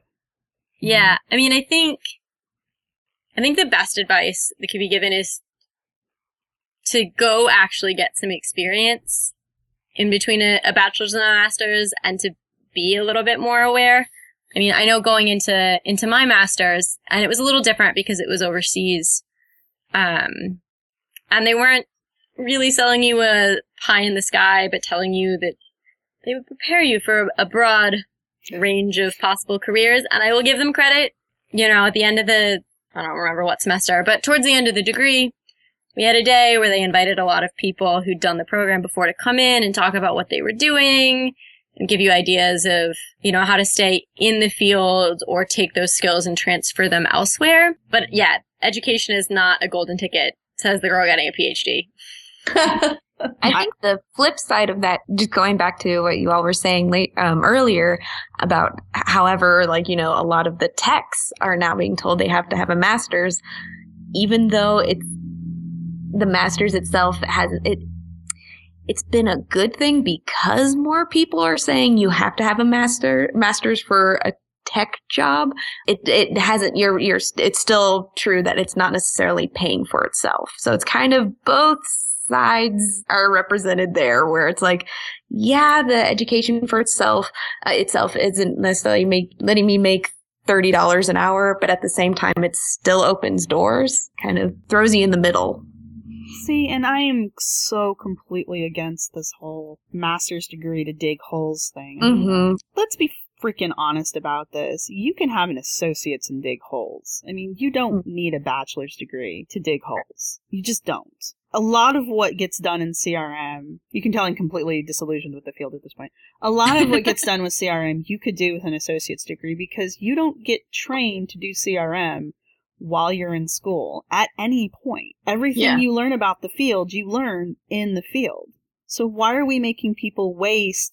Yeah, I mean, I think, I think the best advice that could be given is to go actually get some experience in between a, a bachelor's and a master's, and to be a little bit more aware. I mean, I know going into into my master's, and it was a little different because it was overseas, um, and they weren't really selling you a pie in the sky, but telling you that they would prepare you for a broad range of possible careers. And I will give them credit, you know, at the end of the, I don't remember what semester, but towards the end of the degree, we had a day where they invited a lot of people who'd done the program before to come in and talk about what they were doing and give you ideas of, you know, how to stay in the field or take those skills and transfer them elsewhere. But yeah, education is not a golden ticket, says the girl getting a PhD. I think the flip side of that, just going back to what you all were saying late um, earlier about, however, like you know, a lot of the techs are now being told they have to have a master's, even though it's the master's itself has it. It's been a good thing because more people are saying you have to have a master master's for a tech job. It it hasn't. You're you're. It's still true that it's not necessarily paying for itself. So it's kind of both sides are represented there where it's like yeah the education for itself uh, itself isn't necessarily make, letting me make $30 an hour but at the same time it still opens doors kind of throws you in the middle See, and I am so completely against this whole master's degree to dig holes thing. Mm-hmm. Let's be freaking honest about this. You can have an associate's and dig holes. I mean, you don't need a bachelor's degree to dig holes. You just don't. A lot of what gets done in CRM, you can tell I'm completely disillusioned with the field at this point. A lot of what gets done with CRM, you could do with an associate's degree because you don't get trained to do CRM while you're in school at any point. Everything Yeah. you learn about the field, you learn in the field. So why are we making people waste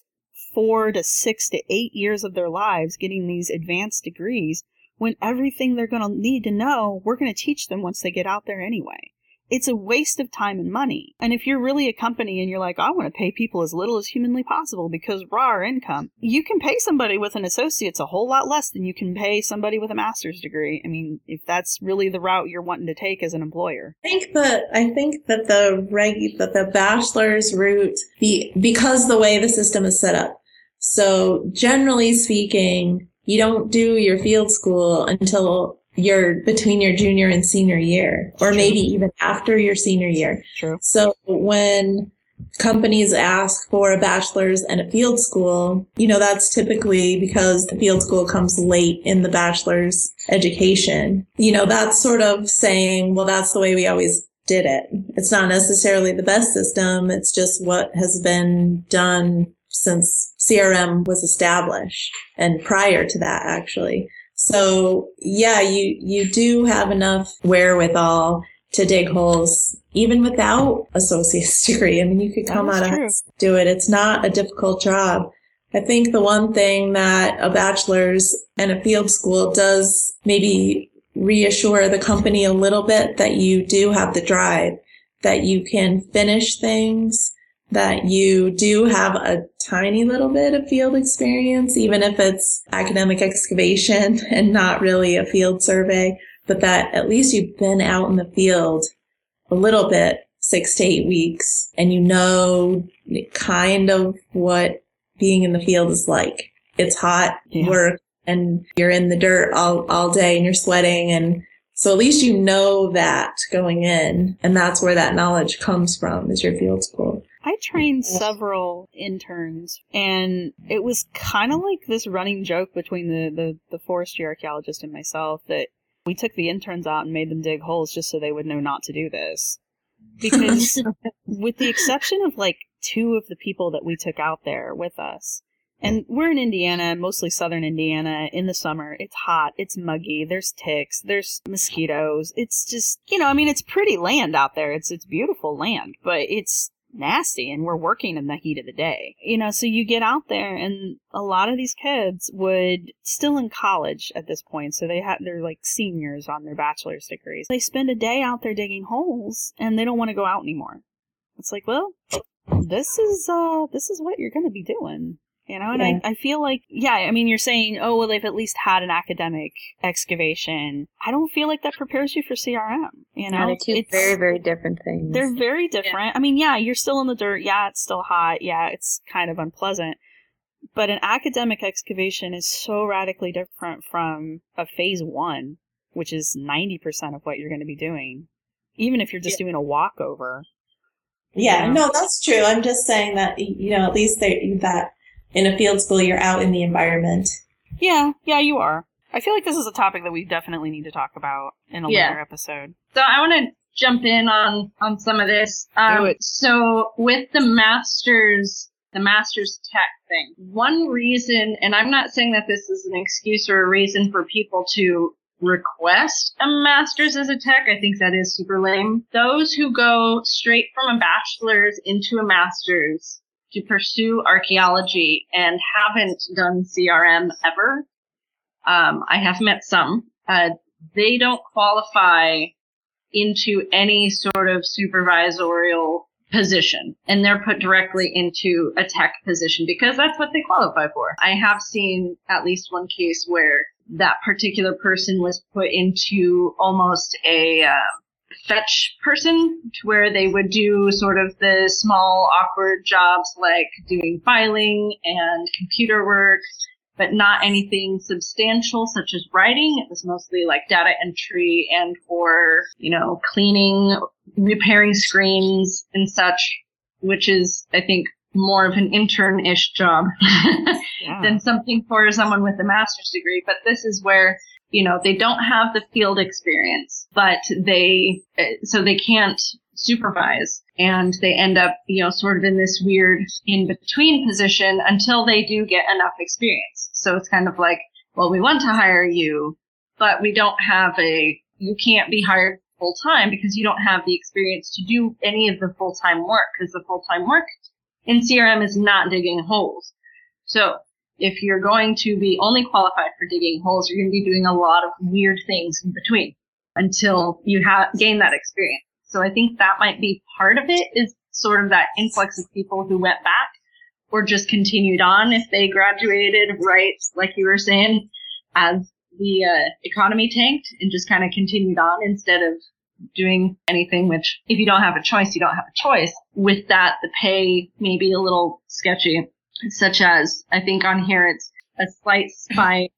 four to six to eight years of their lives getting these advanced degrees when everything they're going to need to know, we're going to teach them once they get out there anyway? It's a waste of time and money. And if you're really a company and you're like, I want to pay people as little as humanly possible because raw income, you can pay somebody with an associate's a whole lot less than you can pay somebody with a master's degree. I mean, if that's really the route you're wanting to take as an employer. I think that I think that the reg that the bachelor's route be because the way the system is set up. So generally speaking, you don't do your field school until you're between your junior and senior year, or True. maybe even after your senior year. True. So when companies ask for a bachelor's and a field school, you know, that's typically because the field school comes late in the bachelor's education. You know, that's sort of saying, well, that's the way we always did it. It's not necessarily the best system. It's just what has been done since CRM was established and prior to that, actually. So yeah, you, you do have enough wherewithal to dig holes even without associate's degree. I mean, you could come out of do it. It's not a difficult job. I think the one thing that a bachelor's and a field school does maybe reassure the company a little bit that you do have the drive that you can finish things, that you do have a tiny little bit of field experience, even if it's academic excavation and not really a field survey, but that at least you've been out in the field a little bit, six to eight weeks, and you know kind of what being in the field is like. It's hot Yeah. work and you're in the dirt all, all day and you're sweating. And so at least you know that going in. And that's where that knowledge comes from is your field school. I trained several interns, and it was kind of like this running joke between the, the, the forestry archaeologist and myself that we took the interns out and made them dig holes just so they would know not to do this. Because, with the exception of like two of the people that we took out there with us, and we're in Indiana, mostly southern Indiana, in the summer. It's hot, it's muggy, there's ticks, there's mosquitoes. It's just, you know, I mean, it's pretty land out there. It's it's beautiful land, but it's nasty and we're working in the heat of the day. You know, so you get out there and a lot of these kids would still in college at this point, so they have they're like seniors on their bachelor's degrees. They spend a day out there digging holes and they don't want to go out anymore. It's like, well, this is uh this is what you're going to be doing. You know, and Yeah. I, I feel like, yeah, I mean, you're saying, oh, well, they've at least had an academic excavation. I don't feel like that prepares you for CRM. You know, They're two It's- very, very different things. they're very different. I mean, yeah, you're still in the dirt. Yeah, it's still hot. Yeah, it's kind of unpleasant. But an academic excavation is so radically different from a phase one, which is 90% of what you're going to be doing. Even if you're just doing a walkover. Yeah, Yeah. no, that's true. I'm just saying that, you know, at least they, that in a field school, you're out in the environment. Yeah, yeah, you are. I feel like this is a topic that we definitely need to talk about in a Yeah. later episode. So I want to jump in on on some of this. Um, Do it. So with the masters, the masters tech thing, one reason, and I'm not saying that this is an excuse or a reason for people to request a master's as a tech. I think that is super lame. Those who go straight from a bachelor's into a master's to pursue archaeology and haven't done CRM ever, um, I have met some. Uh, they don't qualify into any sort of supervisorial position and they're put directly into a tech position because that's what they qualify for. I have seen at least one case where that particular person was put into almost a uh, fetch person to where they would do sort of the small awkward jobs like doing filing and computer work but not anything substantial such as writing. It was mostly like data entry and for, you know, cleaning, repairing screens and such, which is, I think, more of an intern-ish job Yeah. than something for someone with a master's degree. But this is where, you know, they don't have the field experience, but they, uh, so they can't supervise and they end up, you know, sort of in this weird in between position until they do get enough experience. So it's kind of like, well, we want to hire you, but we don't have a, you can't be hired full time because you don't have the experience to do any of the full time work because the full time work in CRM is not digging holes. So if you're going to be only qualified for digging holes, you're going to be doing a lot of weird things in between until you have gain that experience. So I think that might be part of it is sort of that influx of people who went back or just continued on if they graduated right, like you were saying, as the uh, economy tanked and just kind of continued on instead of doing anything, which if you don't have a choice, you don't have a choice. With that, the pay may be a little sketchy, such as I think on here it's a slight spike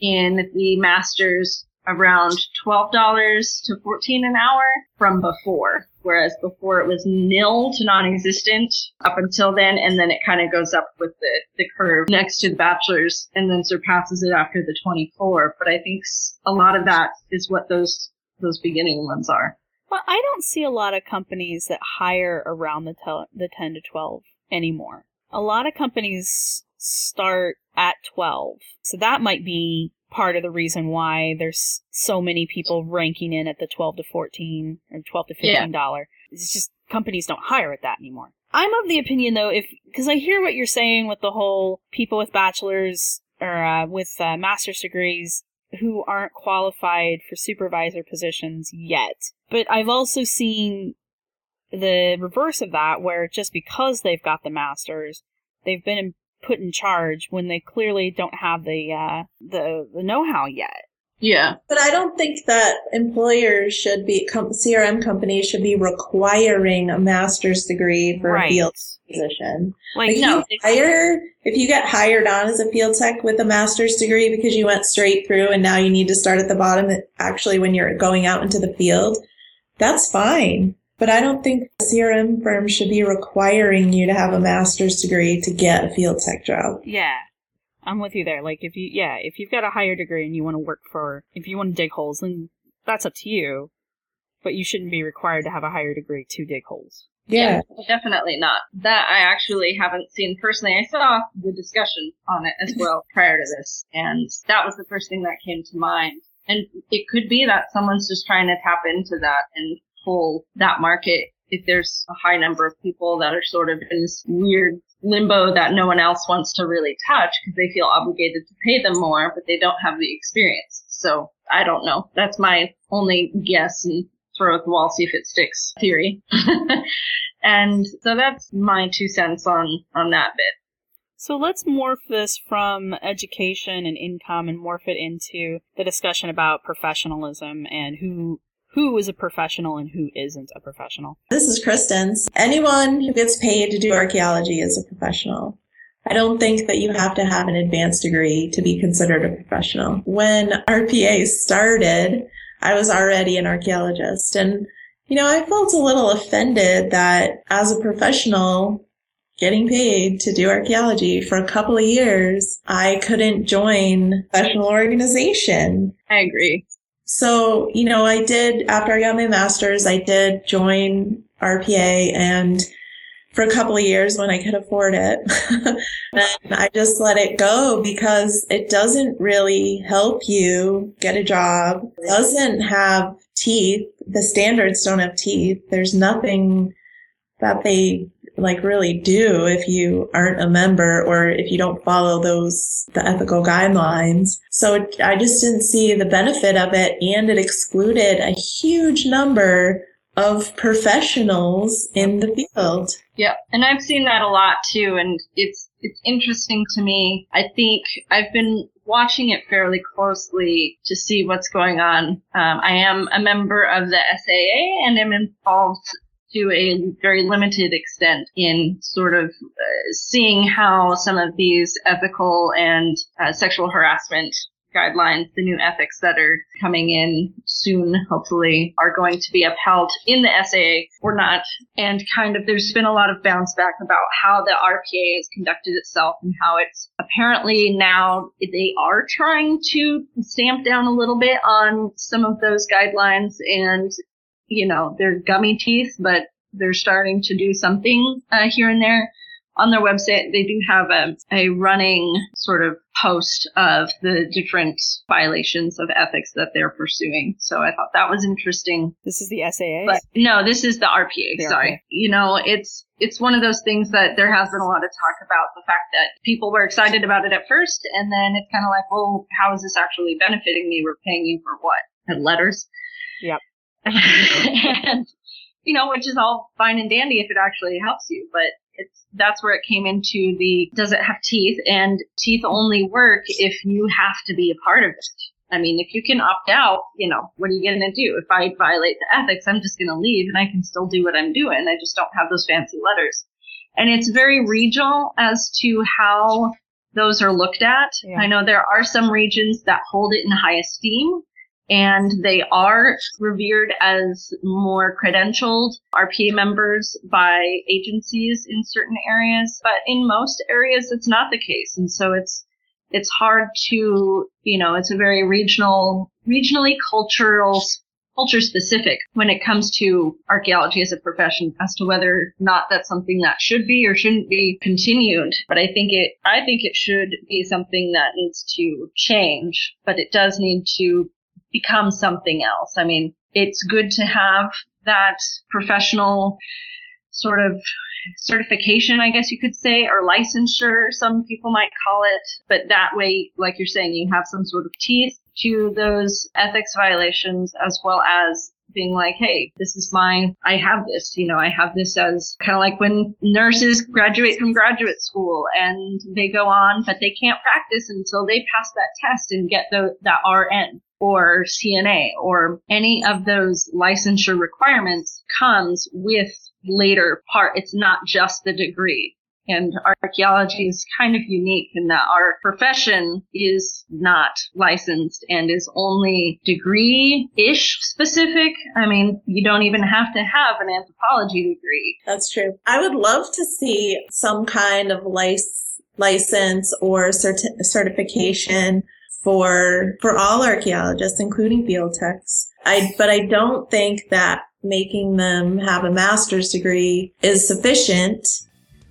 in the masters around $12 to 14 an hour from before. Whereas before it was nil to non-existent up until then, and then it kind of goes up with the, the curve next to the bachelor's and then surpasses it after the 24. But I think a lot of that is what those, those beginning ones are. Well, I don't see a lot of companies that hire around the tel- the 10 to 12 anymore. A lot of companies start at 12. So that might be part of the reason why there's so many people ranking in at the 12 to 14 or 12 to 15 Yeah. dollar. It's just companies don't hire at that anymore. I'm of the opinion though if cuz I hear what you're saying with the whole people with bachelors or uh, with uh, master's degrees who aren't qualified for supervisor positions yet. But I've also seen the reverse of that, where just because they've got the masters, they've been put in charge when they clearly don't have the uh, the the know-how yet. Yeah. But I don't think that employers should be, com- CRM companies should be requiring a master's degree for a field position. Like, Like no, you hire, if you get hired on as a field tech with a master's degree because you went straight through and now you need to start at the bottom, actually when you're going out into the field, that's fine. But I don't think CRM firms should be requiring you to have a master's degree to get a field tech job. yeah, I'm with you there. Like, if you yeah, if you've got a higher degree and you want to work for, if you want to dig holes, then that's up to you. But you shouldn't be required to have a higher degree to dig holes. Yeah. Definitely not. That I actually haven't seen personally. I saw the discussion on it as well prior to this, and that was the first thing that came to mind. And it could be that someone's just trying to tap into that and pull that market if there's a high number of people that are sort of in this weird limbo that no one else wants to really touch because they feel obligated to pay them more, but they don't have the experience. So I don't know. That's my only guess and throw at the wall, see if it sticks theory. and so that's my two cents on, on that bit. So let's morph this from education and income and morph it into the discussion about professionalism and who who is a professional and who isn't a professional. This is Kristen's. Anyone who gets paid to do archaeology is a professional. I don't think that you have to have an advanced degree to be considered a professional. When RPA started, I was already an archaeologist and you know, I felt a little offended that as a professional getting paid to do archaeology for a couple of years, I couldn't join a professional organization. I agree. So, you know, I did, after I got my master's, I did join RPA and for a couple of years when I could afford it. and I just let it go because it doesn't really help you get a job. It doesn't have teeth. The standards don't have teeth. There's nothing that they like really do if you aren't a member or if you don't follow those the ethical guidelines so i just didn't see the benefit of it and it excluded a huge number of professionals in the field Yeah, and I've seen that a lot too, and it's it's interesting to me. I think I've been watching it fairly closely to see what's going on. Um, I am a member of the SAA and am involved to a very limited extent in sort of uh, seeing how some of these ethical and uh, sexual harassment guidelines, the new ethics that are coming in soon, hopefully, are going to be upheld in the SAA or not. And kind of, there's been a lot of bounce back about how the RPA has conducted itself and how it's apparently now they are trying to stamp down a little bit on some of those guidelines and, you know, they're gummy teeth, but they're starting to do something uh, here and there on their website, they do have a, a running sort of post of the different violations of ethics that they're pursuing. So I thought that was interesting. This is the SAA. But no, this is the RPA. The sorry. RPA. You know, it's it's one of those things that there has been a lot of talk about the fact that people were excited about it at first, and then it's kind of like, well, how is this actually benefiting me? We're paying you for what? And letters. Yep. and you know, which is all fine and dandy if it actually helps you, but it's that's where it came into the does it have teeth and teeth only work if you have to be a part of it. I mean, if you can opt out, you know, what are you going to do? If I violate the ethics, I'm just going to leave and I can still do what I'm doing. I just don't have those fancy letters. And it's very regional as to how those are looked at. Yeah. I know there are some regions that hold it in high esteem and they are revered as more credentialed RPA members by agencies in certain areas, but in most areas it's not the case. And so it's it's hard to, you know, it's a very regional, regionally cultural, culture specific when it comes to archaeology as a profession as to whether or not that's something that should be or shouldn't be continued. But I think it, I think it should be something that needs to change, but it does need to become something else. I mean, it's good to have that professional sort of certification, I guess you could say, or licensure, some people might call it. But that way, like you're saying, you have some sort of teeth to those ethics violations as well as being like, hey, this is mine. I have this. You know, I have this as kind of like when nurses graduate from graduate school and they go on, but they can't practice until they pass that test and get the, that RN or CNA or any of those licensure requirements comes with later part. It's not just the degree. And archaeology is kind of unique in that our profession is not licensed and is only degree-ish specific. I mean, you don't even have to have an anthropology degree. That's true. I would love to see some kind of lic- license or certi- certification for for all archaeologists, including field techs. I but I don't think that making them have a master's degree is sufficient.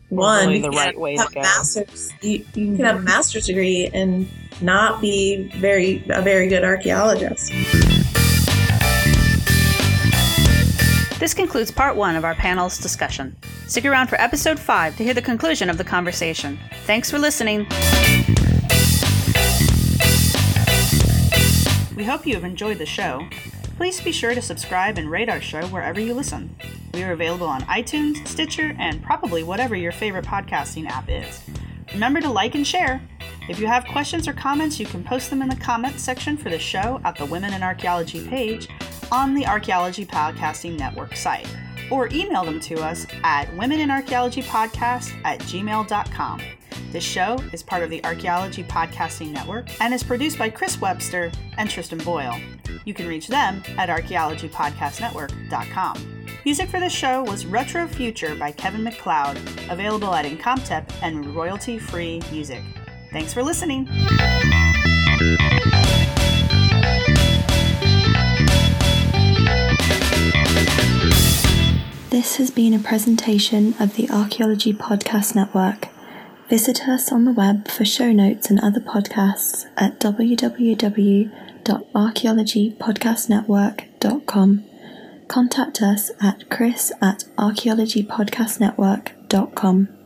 One, Really the right can't way to have a go. master's. You, you can have a mm-hmm. master's degree and not be very a very good archaeologist. This concludes part one of our panel's discussion. Stick around for episode five to hear the conclusion of the conversation. Thanks for listening. We hope you have enjoyed the show. Please be sure to subscribe and rate our show wherever you listen. We are available on iTunes, Stitcher, and probably whatever your favorite podcasting app is. Remember to like and share. If you have questions or comments, you can post them in the comments section for the show at the Women in Archaeology page on the Archaeology Podcasting Network site, or email them to us at womeninarchaeologypodcast at gmail.com. This show is part of the Archaeology Podcasting Network and is produced by Chris Webster and Tristan Boyle. You can reach them at archaeologypodcastnetwork.com. Music for this show was Retro Future by Kevin MacLeod, available at Incompetech and royalty-free music. Thanks for listening. This has been a presentation of the Archaeology Podcast Network. Visit us on the web for show notes and other podcasts at www.archaeologypodcastnetwork.com. Contact us at chris at archaeologypodcastnetwork.com.